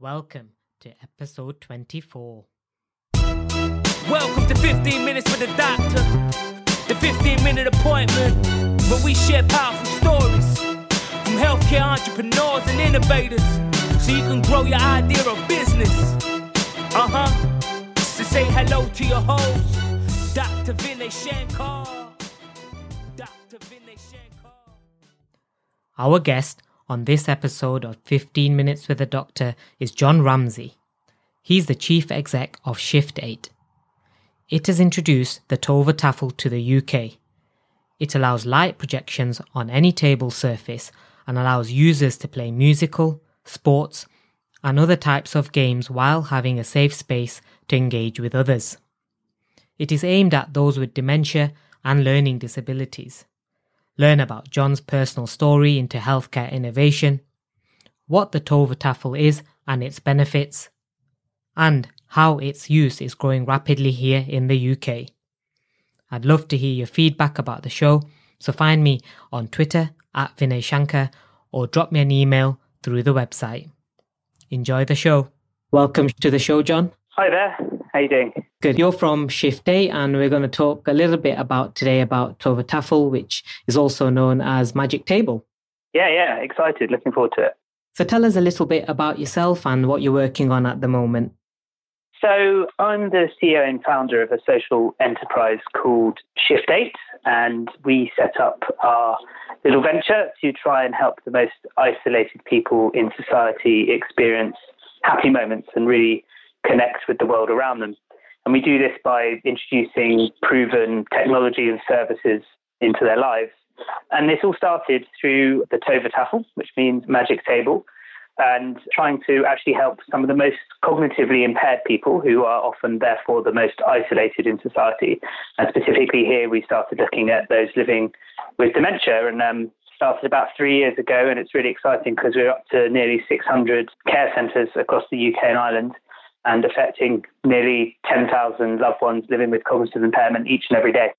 Welcome to episode 24. Welcome to 15 Minutes with the Doctor, the 15 minute appointment where we share powerful stories from healthcare entrepreneurs and innovators so you can grow your idea of business. Uh huh. So say hello to your host, Dr. Vinay Shankar. Dr. Vinay Shankar. Our guest on this episode of 15 Minutes with a Doctor is John Ramsey. He's the chief exec of Shift 8. It has introduced the Tovertafel to the UK. It allows light projections on any table surface and allows users to play musical, sports, and other types of games while having a safe space to engage with others. It is aimed at those with dementia and learning disabilities. Learn about John's personal story into healthcare innovation, what the Tovertafel is and its benefits, and how its use is growing rapidly here in the UK. I'd love to hear your feedback about the show, so find me on Twitter at Vinay Shankar or drop me an email through the website. Enjoy the show. Welcome to the show, John. Hi there. How you doing? Good. You're from Shift 8, and we're going to talk a little bit about today about Tovertafel, which is also known as Magic Table. Yeah, yeah. Excited. Looking forward to it. So tell us a little bit about yourself and what you're working on at the moment. So I'm the CEO and founder of a social enterprise called Shift 8, and we set up our little venture to try and help the most isolated people in society experience happy moments and really connect with the world around them. And we do this by introducing proven technology and services into their lives. And this all started through the Tovertafel, which means magic table, and trying to actually help some of the most cognitively impaired people who are often, therefore, the most isolated in society. And specifically here, we started looking at those living with dementia and um, started about three years ago. And it's really exciting because we're up to nearly 600 care centres across the UK and Ireland and affecting nearly 10,000 loved ones living with cognitive impairment each and every day.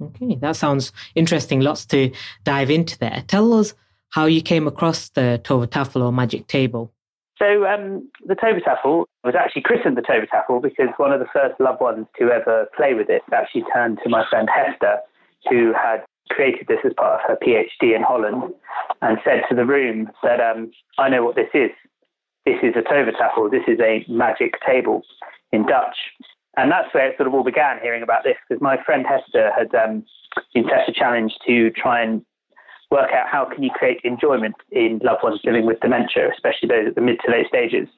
Okay, that sounds interesting. Lots to dive into there. Tell us how you came across the Tovertafel or Magic Table. So um, the Tovertafel was actually christened the Tovertafel because one of the first loved ones to ever play with it actually turned to my friend Hester, who had created this as part of her PhD in Holland, and said to the room that um, I know what this is. This is a Tovertafel. This is a magic table in Dutch. And that's where it sort of all began hearing about this because my friend Hester had um, been set a challenge to try and work out how can you create enjoyment in loved ones living with dementia, especially those at the mid to late stages.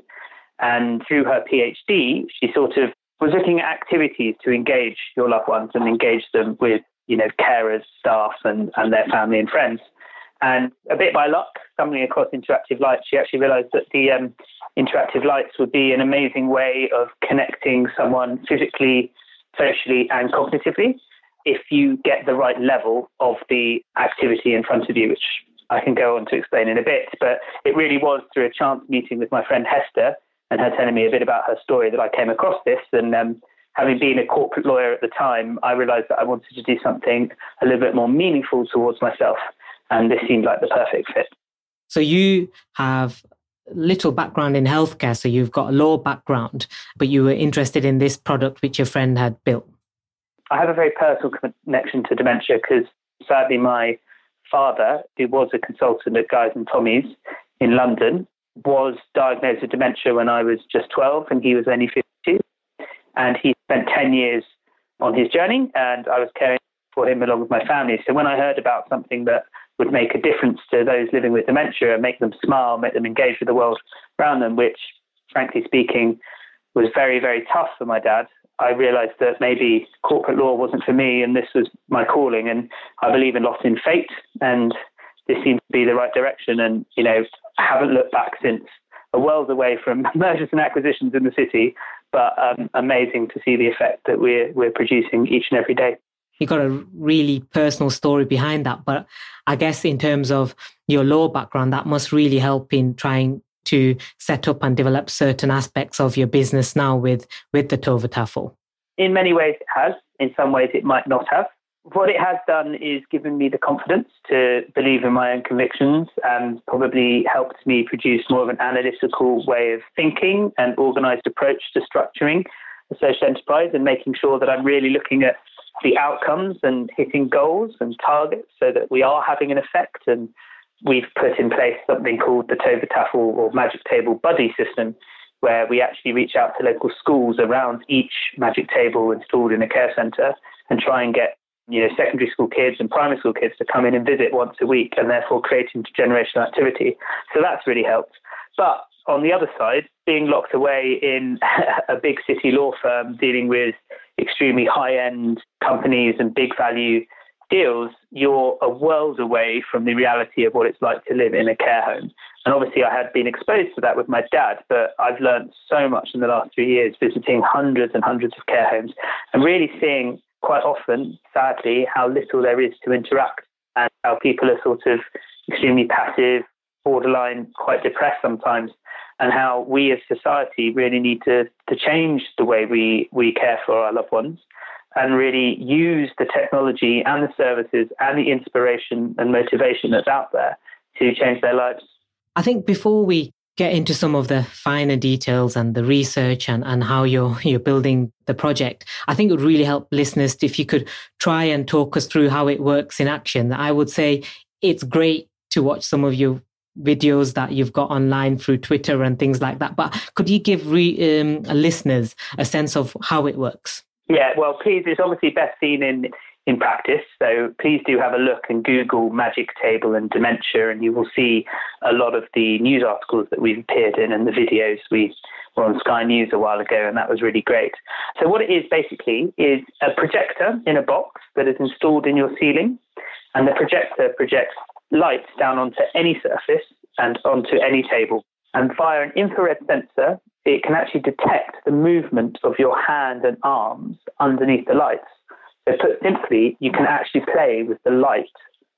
And through her PhD, she sort of was looking at activities to engage your loved ones and engage them with, you know, carers, staff, and, and their family and friends. And a bit by luck, stumbling across interactive lights, she actually realized that the um, interactive lights would be an amazing way of connecting someone physically, socially, and cognitively if you get the right level of the activity in front of you, which I can go on to explain in a bit. But it really was through a chance meeting with my friend Hester and her telling me a bit about her story that I came across this. And um, having been a corporate lawyer at the time, I realized that I wanted to do something a little bit more meaningful towards myself. And this seemed like the perfect fit. So you have little background in healthcare, so you've got a law background, but you were interested in this product which your friend had built. I have a very personal connection to dementia because sadly my father, who was a consultant at Guy's and Tommy's in London, was diagnosed with dementia when I was just 12 and he was only 52. And he spent 10 years on his journey and I was caring for him along with my family. So when I heard about something that would make a difference to those living with dementia and make them smile, make them engage with the world around them, which frankly speaking was very, very tough for my dad, I realized that maybe corporate law wasn't for me and this was my calling. And I believe in lot in fate. And this seems to be the right direction. And, you know, I haven't looked back since a world away from mergers and acquisitions in the city, but um, amazing to see the effect that we're, we're producing each and every day. You got a really personal story behind that. But I guess in terms of your law background, that must really help in trying to set up and develop certain aspects of your business now with with the Tovertafel? In many ways, it has. In some ways, it might not have. what it has done is given me the confidence to believe in my own convictions and probably helped me produce more of an analytical way of thinking and organized approach to structuring a social enterprise and making sure that I'm really looking at the outcomes and hitting goals and targets so that we are having an effect. And we've put in place something called the Tovertafel or Magic Table Buddy system, where we actually reach out to local schools around each Magic Table installed in a care centre and try and get you know, secondary school kids and primary school kids to come in and visit once a week and therefore creating intergenerational activity. So that's really helped. But on the other side, being locked away in a big city law firm dealing with extremely high end companies and big value deals, you're a world away from the reality of what it's like to live in a care home. And obviously, I had been exposed to that with my dad, but I've learned so much in the last three years visiting hundreds and hundreds of care homes and really seeing quite often, sadly, how little there is to interact and how people are sort of extremely passive, borderline, quite depressed sometimes, and how we as society really need to, to change the way we, we care for our loved ones and really use the technology and the services and the inspiration and motivation that's out there to change their lives. I think before we get into some of the finer details and the research and, and how you're you're building the project. I think it would really help listeners if you could try and talk us through how it works in action. I would say it's great to watch some of your videos that you've got online through Twitter and things like that. But could you give re, um, listeners a sense of how it works? Yeah, well, please, it's obviously best seen in in practice. So please do have a look and Google Magic Table and dementia, and you will see a lot of the news articles that we've appeared in and the videos. We were on Sky News a while ago, and that was really great. So what it is basically is a projector in a box that is installed in your ceiling, and the projector projects light down onto any surface and onto any table. And via an infrared sensor, it can actually detect the movement of your hand and arms underneath the lights. So, put simply, you can actually play with the light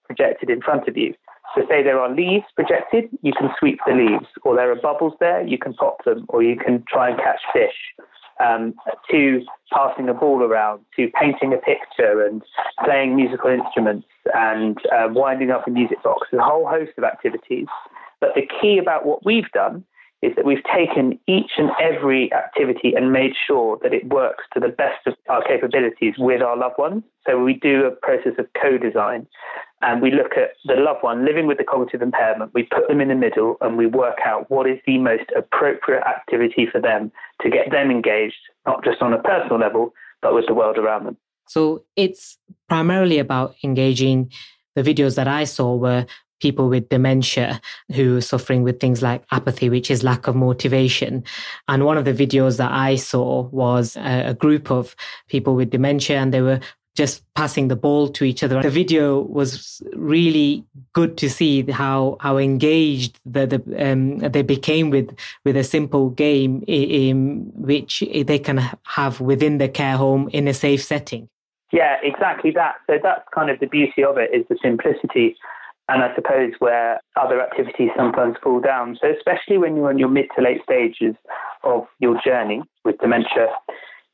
projected in front of you. So, say there are leaves projected, you can sweep the leaves, or there are bubbles there, you can pop them, or you can try and catch fish. Um, to passing a ball around, to painting a picture and playing musical instruments and uh, winding up a music box, a whole host of activities. But the key about what we've done is that we've taken each and every activity and made sure that it works to the best of our capabilities with our loved ones. So we do a process of co-design and we look at the loved one living with the cognitive impairment. We put them in the middle and we work out what is the most appropriate activity for them to get them engaged, not just on a personal level, but with the world around them. So it's primarily about engaging. The videos that I saw were people with dementia who are suffering with things like apathy, which is lack of motivation. And one of the videos that I saw was a, a group of people with dementia and they were just passing the ball to each other. The video was really good to see how how engaged the, the um, they became with with a simple game, in, which they can have within the care home in a safe setting. Yeah, exactly that. So that's kind of the beauty of it is the simplicity and I suppose where other activities sometimes fall down. So, especially when you're in your mid to late stages of your journey with dementia,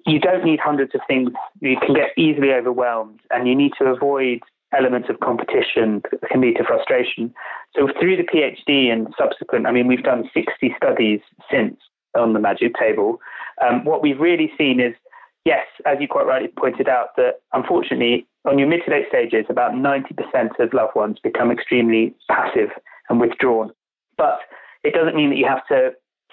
you don't need hundreds of things. You can get easily overwhelmed, and you need to avoid elements of competition that can lead to frustration. So, through the PhD and subsequent, I mean, we've done 60 studies since on the Magic Table. Um, what we've really seen is yes, as you quite rightly pointed out, that unfortunately, on your mid to late stages, about 90% of loved ones become extremely passive and withdrawn. But it doesn't mean that you have to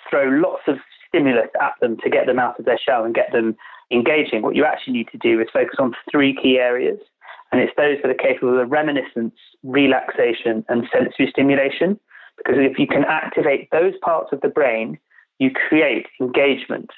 throw lots of stimulus at them to get them out of their shell and get them engaging. What you actually need to do is focus on three key areas. And it's those that are capable of reminiscence, relaxation, and sensory stimulation. Because if you can activate those parts of the brain, you create engagement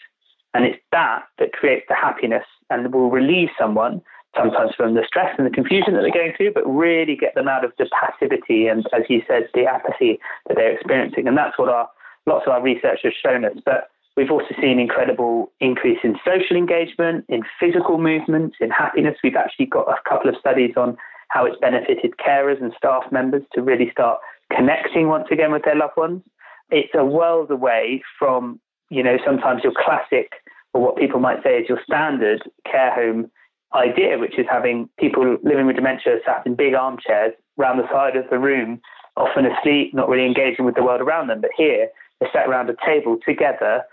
and it's that that creates the happiness and will relieve someone sometimes from the stress and the confusion that they're going through, but really get them out of the passivity and, as you said, the apathy that they're experiencing. And that's what our lots of our research has shown us. But we've also seen incredible increase in social engagement, in physical movement, in happiness. We've actually got a couple of studies on how it's benefited carers and staff members to really start connecting once again with their loved ones. It's a world away from you know, sometimes your classic, or what people might say is your standard care home idea, which is having people living with dementia sat in big armchairs around the side of the room, often asleep, not really engaging with the world around them. But here, they're sat around a table together,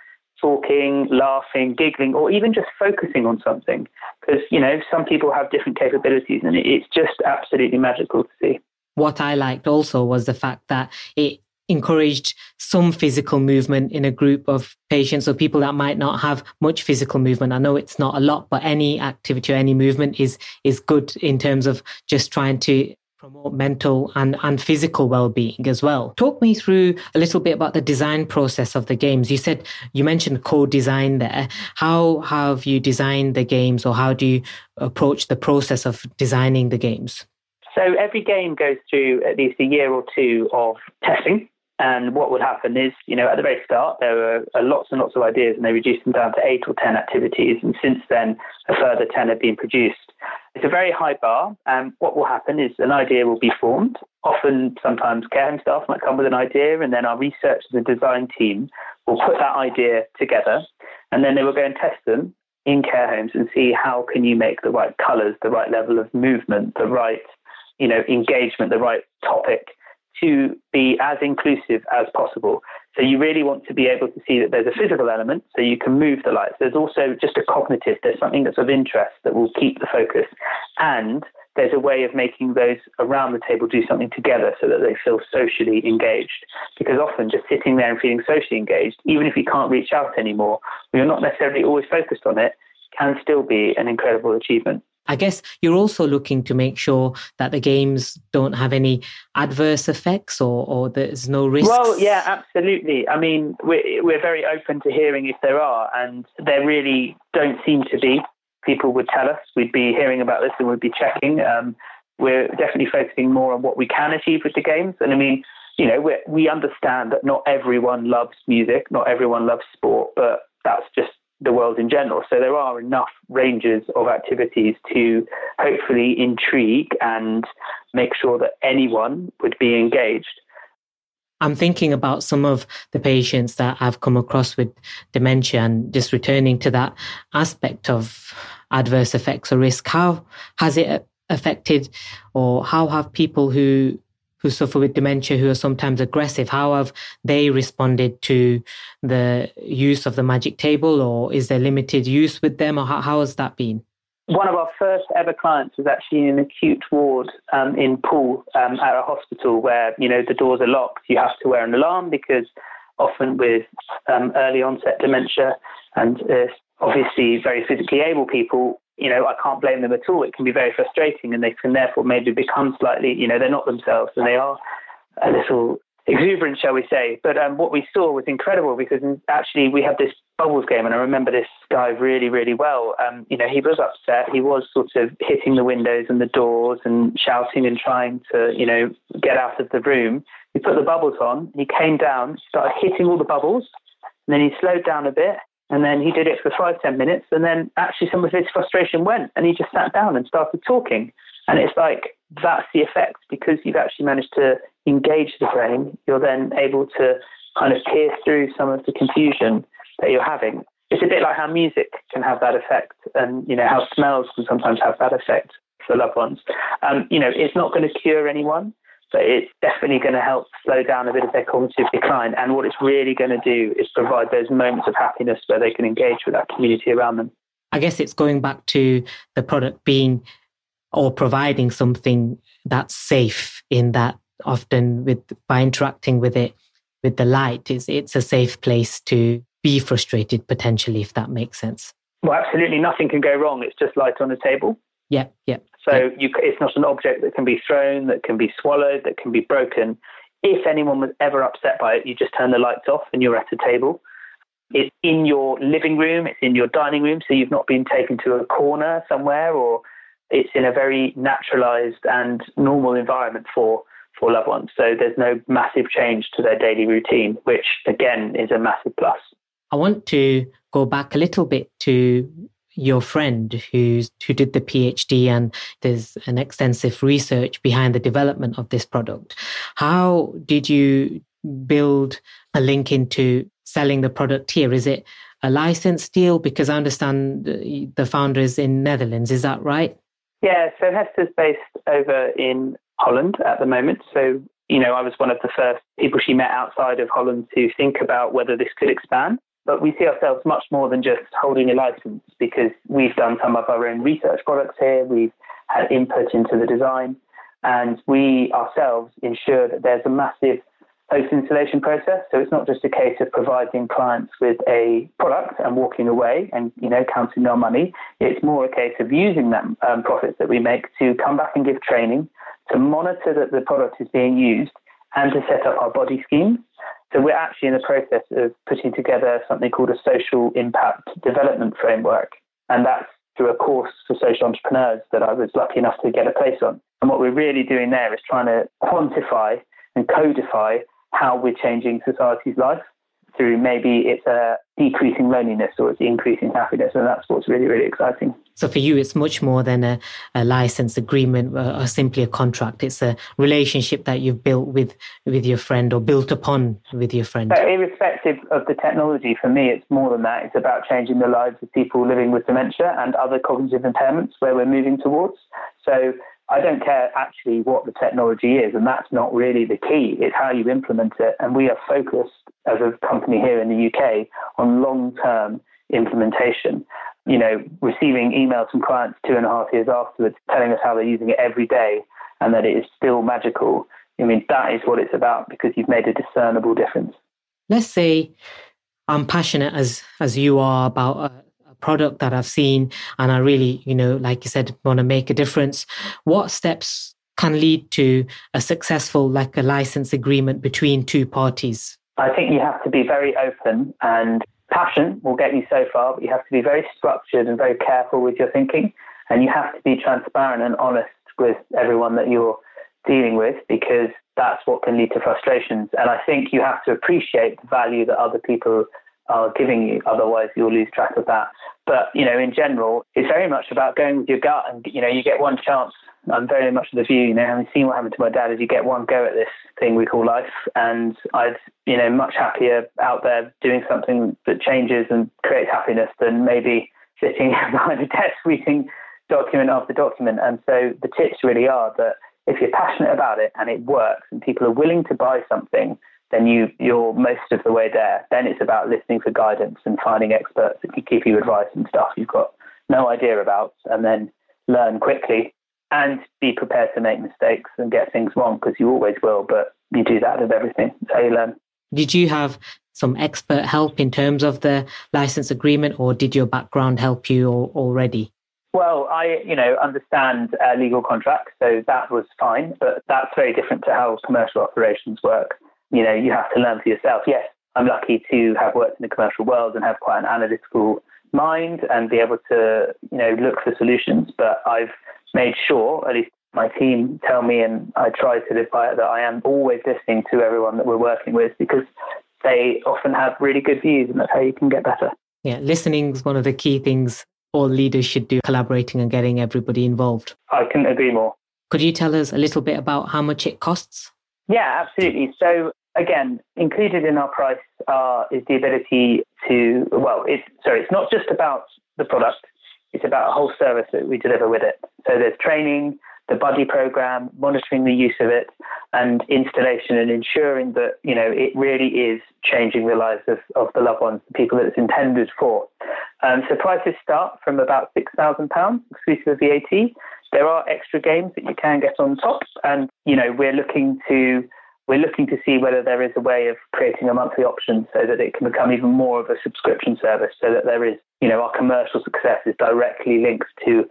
talking, laughing, giggling, or even just focusing on something. Because, you know, some people have different capabilities and it's just absolutely magical to see. What I liked also was the fact that it encouraged some physical movement in a group of patients or people that might not have much physical movement. I know it's not a lot, but any activity or any movement is is good in terms of just trying to promote mental and, and physical well-being as well. Talk me through a little bit about the design process of the games. You said you mentioned co-design there. How have you designed the games or how do you approach the process of designing the games? So every game goes through at least a year or two of testing and what would happen is, you know, at the very start, there were uh, lots and lots of ideas, and they reduced them down to eight or 10 activities. And since then, a further 10 have been produced. It's a very high bar. And what will happen is an idea will be formed. Often, sometimes care home staff might come with an idea, and then our research and design team will put that idea together. And then they will go and test them in care homes and see how can you make the right colours, the right level of movement, the right, you know, engagement, the right topic to be as inclusive as possible. So you really want to be able to see that there's a physical element, so you can move the lights. There's also just a cognitive, there's something that's of interest that will keep the focus. And there's a way of making those around the table do something together so that they feel socially engaged. Because often just sitting there and feeling socially engaged, even if you can't reach out anymore, you're not necessarily always focused on it, can still be an incredible achievement. I guess you're also looking to make sure that the games don't have any adverse effects or, or there's no risk. Well, yeah, absolutely. I mean, we're, we're very open to hearing if there are, and there really don't seem to be. People would tell us, we'd be hearing about this and we'd be checking. Um, we're definitely focusing more on what we can achieve with the games. And I mean, you know, we understand that not everyone loves music, not everyone loves sport, but that's just the world in general. So there are enough ranges of activities to hopefully intrigue and make sure that anyone would be engaged. I'm thinking about some of the patients that I've come across with dementia and just returning to that aspect of adverse effects or risk. How has it affected or how have people who who suffer with dementia who are sometimes aggressive how have they responded to the use of the magic table or is there limited use with them or how, how has that been one of our first ever clients was actually in an acute ward um, in Poole um, at a hospital where you know the doors are locked. You have to wear an alarm because often with um, early onset dementia and uh, obviously very physically able people, you know, I can't blame them at all. It can be very frustrating and they can therefore maybe become slightly, you know, they're not themselves and they are a little exuberant, shall we say. But um, what we saw was incredible because actually we had this bubbles game and I remember this guy really, really well. Um, you know, he was upset. He was sort of hitting the windows and the doors and shouting and trying to, you know, get out of the room. He put the bubbles on. He came down, started hitting all the bubbles, and then he slowed down a bit and then he did it for five, ten minutes. And then actually some of his frustration went and he just sat down and started talking. And it's like, that's the effect because you've actually managed to engage the brain. You're then able to kind of pierce through some of the confusion that you're having. It's a bit like how music can have that effect and, you know, how smells can sometimes have that effect for loved ones. Um, you know, it's not going to cure anyone, but it's definitely going to help slow down a bit of their cognitive decline. And what it's really going to do is provide those moments of happiness where they can engage with that community around them. I guess it's going back to the product being or providing something that's safe in that often with by interacting with it with the light is it's a safe place to be frustrated potentially if that makes sense well absolutely nothing can go wrong it's just light on the table yeah yeah so you, it's not an object that can be thrown, that can be swallowed, that can be broken. If anyone was ever upset by it, you just turn the lights off and you're at a table. It's in your living room, it's in your dining room, so you've not been taken to a corner somewhere, or it's in a very naturalized and normal environment for for loved ones. So there's no massive change to their daily routine, which again is a massive plus. I want to go back a little bit to your friend who's who did the PhD and there's an extensive research behind the development of this product. How did you build a link into selling the product here? Is it a license deal? Because I understand the founder is in Netherlands. Is that right? Yeah, so Hester's based over in Holland at the moment. So, you know, I was one of the first people she met outside of Holland to think about whether this could expand. But we see ourselves much more than just holding a license because we've done some of our own research products here. We've had input into the design. And we ourselves ensure that there's a massive post installation process. So it's not just a case of providing clients with a product and walking away and you know counting our money. It's more a case of using that um, profits that we make to come back and give training, to monitor that the product is being used, and to set up our body schemes. So we're actually in the process of putting together something called a social impact development framework, and that's through a course for social entrepreneurs that I was lucky enough to get a place on. And what we're really doing there is trying to quantify and codify how we're changing society's life through maybe it's a decreasing loneliness or it's increasing happiness. And that's what's really, really exciting. So for you, it's much more than a, a license agreement uh, or simply a contract. It's a relationship that you've built with, with your friend or built upon with your friend. But irrespective of the technology, for me, it's more than that. It's about changing the lives of people living with dementia and other cognitive impairments where we're moving towards. So I don't care actually what the technology is, and that's not really the key. It's how you implement it. And we are focused as a company here in the UK on long term implementation. You know, receiving emails from clients two and a half years afterwards telling us how they're using it every day and that it is still magical. I mean, that is what it's about because you've made a discernible difference. Let's say I'm passionate as as you are about a product that I've seen and I really, you know, like you said, want to make a difference, what steps can lead to a successful, like a license agreement between two parties? I think you have to be very open and passion will get you so far, but you have to be very structured and very careful with your thinking. And you have to be transparent and honest with everyone that you're dealing with because that's what can lead to frustrations. And I think you have to appreciate the value that other people are giving you. Otherwise, you'll lose track of that. But you know, in general, it's very much about going with your gut, and you know, you get one chance. I'm very much of the view, you know, having seen what happened to my dad, is you get one go at this thing we call life, and I'd, you know, much happier out there doing something that changes and creates happiness than maybe sitting behind a desk reading document after document. And so the tips really are that if you're passionate about it and it works, and people are willing to buy something then you you're most of the way there. Then it's about listening for guidance and finding experts that can give you advice and stuff you've got no idea about, and then learn quickly and be prepared to make mistakes and get things wrong because you always will. But you do that with everything. So you learn. Did you have some expert help in terms of the license agreement, or did your background help you already? Well, I, you know, understand uh, legal contracts, so that was fine. But that's very different to how commercial operations work you know, you have to learn for yourself. Yes, I'm lucky to have worked in the commercial world and have quite an analytical mind and be able to, you know, look for solutions. But I've made sure, at least my team tell me, and I try to live by it, that I am always listening to everyone that we're working with because they often have really good views and that's how you can get better. Yeah, listening is one of the key things all leaders should do, collaborating and getting everybody involved. I couldn't agree more. Could you tell us a little bit about how much it costs? Yeah, absolutely. So again, included in our price uh, is the ability to, well, it's, sorry, it's not just about the product, it's about a whole service that we deliver with it. So there's training, the buddy program, monitoring the use of it, and installation and ensuring that, you know, it really is changing the lives of, of the loved ones, the people that it's intended for. Um, so prices start from about £6,000 exclusive of VAT. There are extra games that you can get on top, and, you know, we're looking to we're looking to see whether there is a way of creating a monthly option so that it can become even more of a subscription service so that there is, you know, our commercial success is directly linked to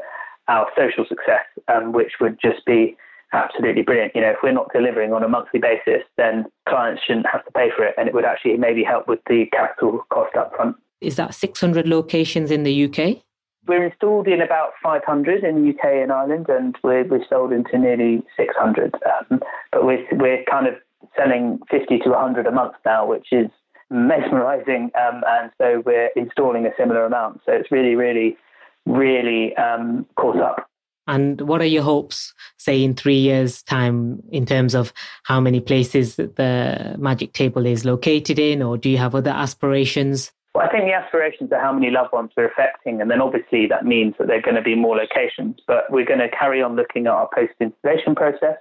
our social success, um, which would just be absolutely brilliant. You know, if we're not delivering on a monthly basis, then clients shouldn't have to pay for it and it would actually maybe help with the capital cost up front. Is that 600 locations in the UK? We're installed in about 500 in the UK and Ireland, and we're, we're sold into nearly 600. Um, but we're, we're kind of selling 50 to 100 a month now, which is mesmerizing. Um, and so we're installing a similar amount. So it's really, really, really um, caught up. And what are your hopes, say, in three years' time, in terms of how many places the Magic Table is located in, or do you have other aspirations? Well, I think the aspirations are how many loved ones we're affecting, and then obviously that means that there are going to be more locations. But we're going to carry on looking at our post installation process,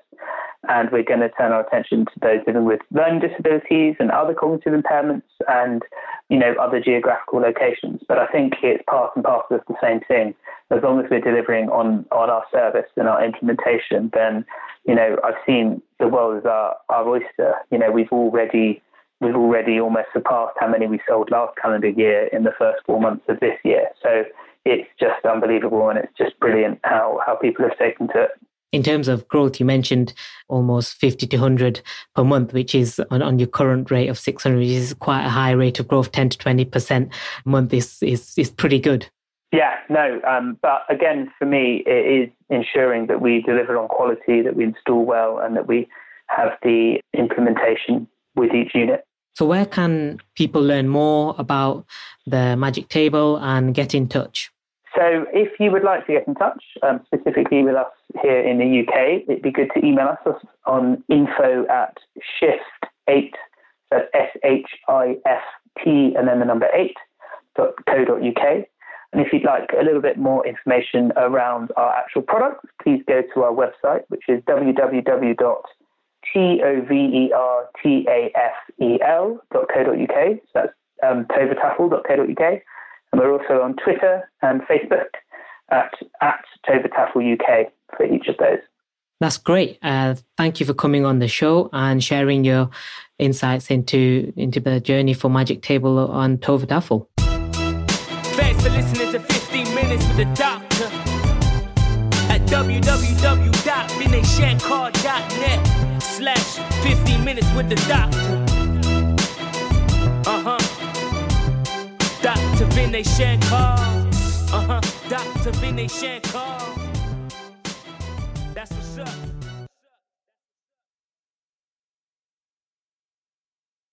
and we're going to turn our attention to those living with learning disabilities and other cognitive impairments, and you know other geographical locations. But I think it's part and parcel of the same thing. As long as we're delivering on on our service and our implementation, then you know I've seen the world as our, our oyster. You know we've already we've already almost surpassed how many we sold last calendar year in the first four months of this year. So it's just unbelievable and it's just brilliant how, how people have taken to it. In terms of growth, you mentioned almost 50 to 100 per month, which is on, on your current rate of 600, which is quite a high rate of growth, 10 to 20% a month is, is, is pretty good. Yeah, no, um, but again, for me, it is ensuring that we deliver on quality, that we install well, and that we have the implementation with each unit. So, where can people learn more about the Magic Table and get in touch? So, if you would like to get in touch, um, specifically with us here in the UK, it'd be good to email us on info at shift8, that's S H I F T and then the number 8, dot co dot UK. And if you'd like a little bit more information around our actual products, please go to our website, which is www T O V E R T A F E L dot co dot uk. So that's um, tovertafel.co.uk. And we're also on Twitter and Facebook at, at Tovertafel UK for each of those. That's great. Uh, thank you for coming on the show and sharing your insights into into the journey for Magic Table on Tovertafel. Thanks for listening to 15 Minutes with the Doctor at www.vinashankar.net slash 15 minutes with the doctor. Uh huh. Dr. Vinay Shankar. Uh huh. Dr. Vinay Shankar. That's what's up.